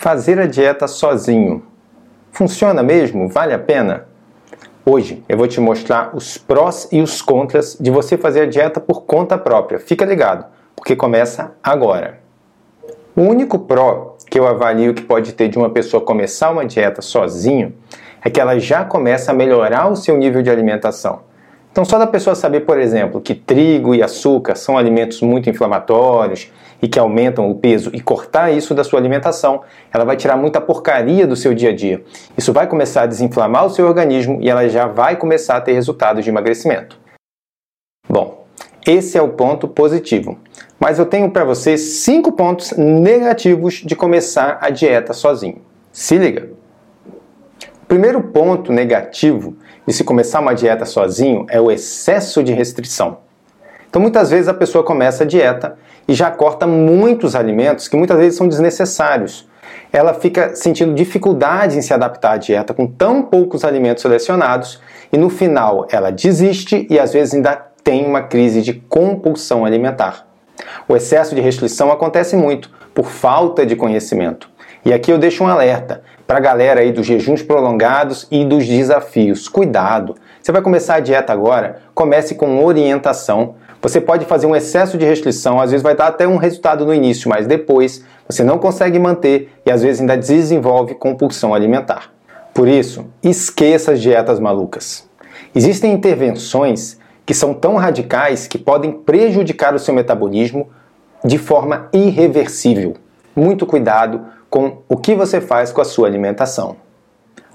Fazer a dieta sozinho. Funciona mesmo? Vale a pena? Hoje eu vou te mostrar os prós e os contras de você fazer a dieta por conta própria. Fica ligado, porque começa agora. O único pró que eu avalio que pode ter de uma pessoa começar uma dieta sozinho é que ela já começa a melhorar o seu nível de alimentação. Então, só da pessoa saber, por exemplo, que trigo e açúcar são alimentos muito inflamatórios e que aumentam o peso e cortar isso da sua alimentação, ela vai tirar muita porcaria do seu dia a dia. Isso vai começar a desinflamar o seu organismo e ela já vai começar a ter resultados de emagrecimento. Bom, esse é o ponto positivo. Mas eu tenho para você cinco pontos negativos de começar a dieta sozinho. Se liga! Primeiro ponto negativo de se começar uma dieta sozinho é o excesso de restrição. Então, muitas vezes a pessoa começa a dieta e já corta muitos alimentos que muitas vezes são desnecessários. Ela fica sentindo dificuldade em se adaptar à dieta com tão poucos alimentos selecionados e no final ela desiste e às vezes ainda tem uma crise de compulsão alimentar. O excesso de restrição acontece muito por falta de conhecimento. E aqui eu deixo um alerta para a galera aí dos jejuns prolongados e dos desafios. Cuidado! Você vai começar a dieta agora? Comece com orientação. Você pode fazer um excesso de restrição, às vezes vai dar até um resultado no início, mas depois você não consegue manter e às vezes ainda desenvolve compulsão alimentar. Por isso, esqueça as dietas malucas. Existem intervenções que são tão radicais que podem prejudicar o seu metabolismo de forma irreversível. Muito cuidado com o que você faz com a sua alimentação.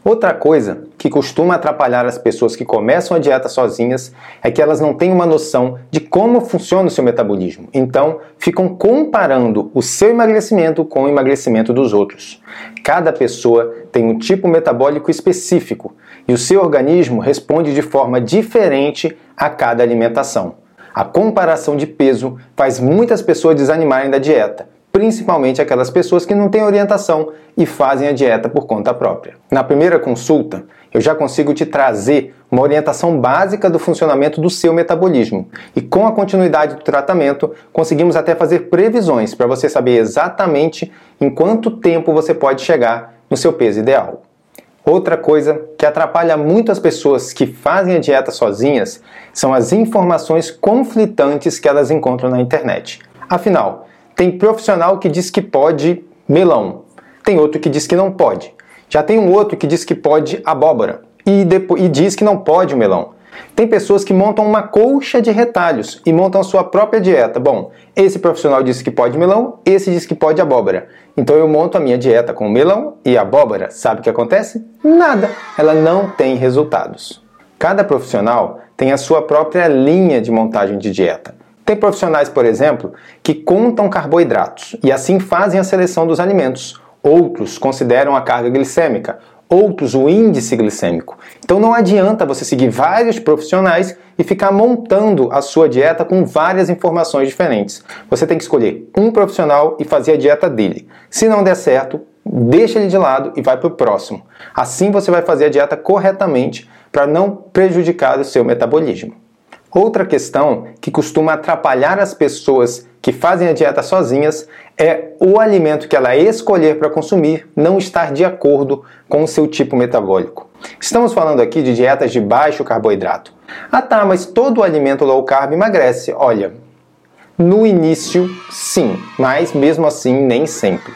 Outra coisa que costuma atrapalhar as pessoas que começam a dieta sozinhas é que elas não têm uma noção de como funciona o seu metabolismo. Então, ficam comparando o seu emagrecimento com o emagrecimento dos outros. Cada pessoa tem um tipo metabólico específico e o seu organismo responde de forma diferente a cada alimentação. A comparação de peso faz muitas pessoas desanimarem da dieta principalmente aquelas pessoas que não têm orientação e fazem a dieta por conta própria. Na primeira consulta, eu já consigo te trazer uma orientação básica do funcionamento do seu metabolismo. E com a continuidade do tratamento, conseguimos até fazer previsões para você saber exatamente em quanto tempo você pode chegar no seu peso ideal. Outra coisa que atrapalha muito as pessoas que fazem a dieta sozinhas são as informações conflitantes que elas encontram na internet. Afinal, tem profissional que diz que pode melão, tem outro que diz que não pode. Já tem um outro que diz que pode abóbora e, depois, e diz que não pode o melão. Tem pessoas que montam uma colcha de retalhos e montam sua própria dieta. Bom, esse profissional disse que pode melão, esse diz que pode abóbora. Então eu monto a minha dieta com melão e abóbora. Sabe o que acontece? Nada. Ela não tem resultados. Cada profissional tem a sua própria linha de montagem de dieta. Tem profissionais, por exemplo, que contam carboidratos e assim fazem a seleção dos alimentos. Outros consideram a carga glicêmica, outros o índice glicêmico. Então não adianta você seguir vários profissionais e ficar montando a sua dieta com várias informações diferentes. Você tem que escolher um profissional e fazer a dieta dele. Se não der certo, deixa ele de lado e vai para o próximo. Assim você vai fazer a dieta corretamente para não prejudicar o seu metabolismo. Outra questão que costuma atrapalhar as pessoas que fazem a dieta sozinhas é o alimento que ela escolher para consumir não estar de acordo com o seu tipo metabólico. Estamos falando aqui de dietas de baixo carboidrato. Ah tá, mas todo alimento low carb emagrece. Olha, no início sim, mas mesmo assim nem sempre.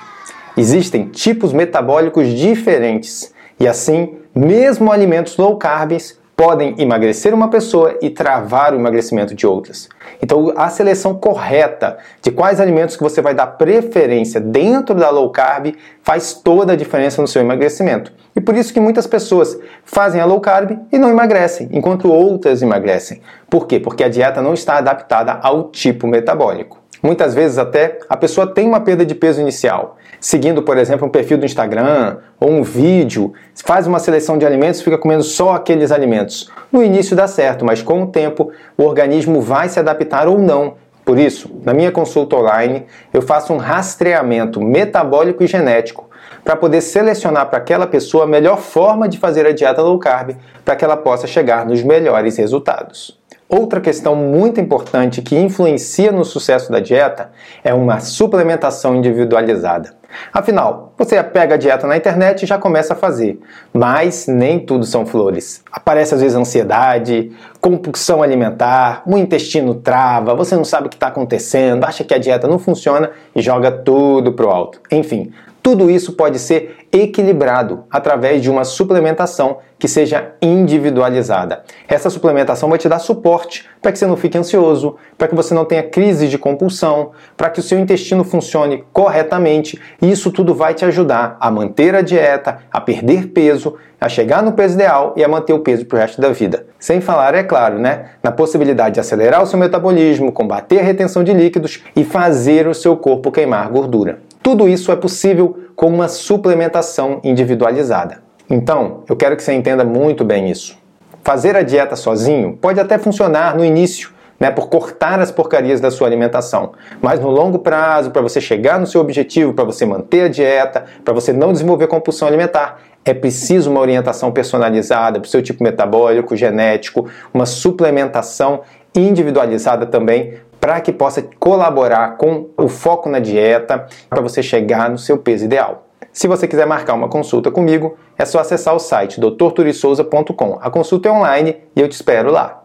Existem tipos metabólicos diferentes e assim, mesmo alimentos low carbs podem emagrecer uma pessoa e travar o emagrecimento de outras. Então, a seleção correta de quais alimentos que você vai dar preferência dentro da low carb faz toda a diferença no seu emagrecimento. E por isso que muitas pessoas fazem a low carb e não emagrecem, enquanto outras emagrecem. Por quê? Porque a dieta não está adaptada ao tipo metabólico. Muitas vezes até a pessoa tem uma perda de peso inicial, seguindo, por exemplo, um perfil do Instagram ou um vídeo, faz uma seleção de alimentos fica comendo só aqueles alimentos. No início dá certo, mas com o tempo o organismo vai se adaptar ou não. Por isso, na minha consulta online, eu faço um rastreamento metabólico e genético para poder selecionar para aquela pessoa a melhor forma de fazer a dieta low carb para que ela possa chegar nos melhores resultados. Outra questão muito importante que influencia no sucesso da dieta é uma suplementação individualizada. Afinal, você pega a dieta na internet e já começa a fazer. Mas nem tudo são flores. Aparece às vezes ansiedade, compulsão alimentar, o intestino trava, você não sabe o que está acontecendo, acha que a dieta não funciona e joga tudo pro alto. Enfim, tudo isso pode ser equilibrado através de uma suplementação que seja individualizada. Essa suplementação vai te dar suporte para que você não fique ansioso, para que você não tenha crise de compulsão, para que o seu intestino funcione corretamente, e isso tudo vai te ajudar a manter a dieta, a perder peso, a chegar no peso ideal e a manter o peso para o resto da vida. Sem falar, é claro, né, na possibilidade de acelerar o seu metabolismo, combater a retenção de líquidos e fazer o seu corpo queimar gordura. Tudo isso é possível com uma suplementação individualizada. Então, eu quero que você entenda muito bem isso. Fazer a dieta sozinho pode até funcionar no início, né, por cortar as porcarias da sua alimentação. Mas no longo prazo, para você chegar no seu objetivo, para você manter a dieta, para você não desenvolver compulsão alimentar, é preciso uma orientação personalizada para o seu tipo metabólico, genético, uma suplementação individualizada também para que possa colaborar com o foco na dieta para você chegar no seu peso ideal. Se você quiser marcar uma consulta comigo, é só acessar o site doutorturissouza.com. A consulta é online e eu te espero lá.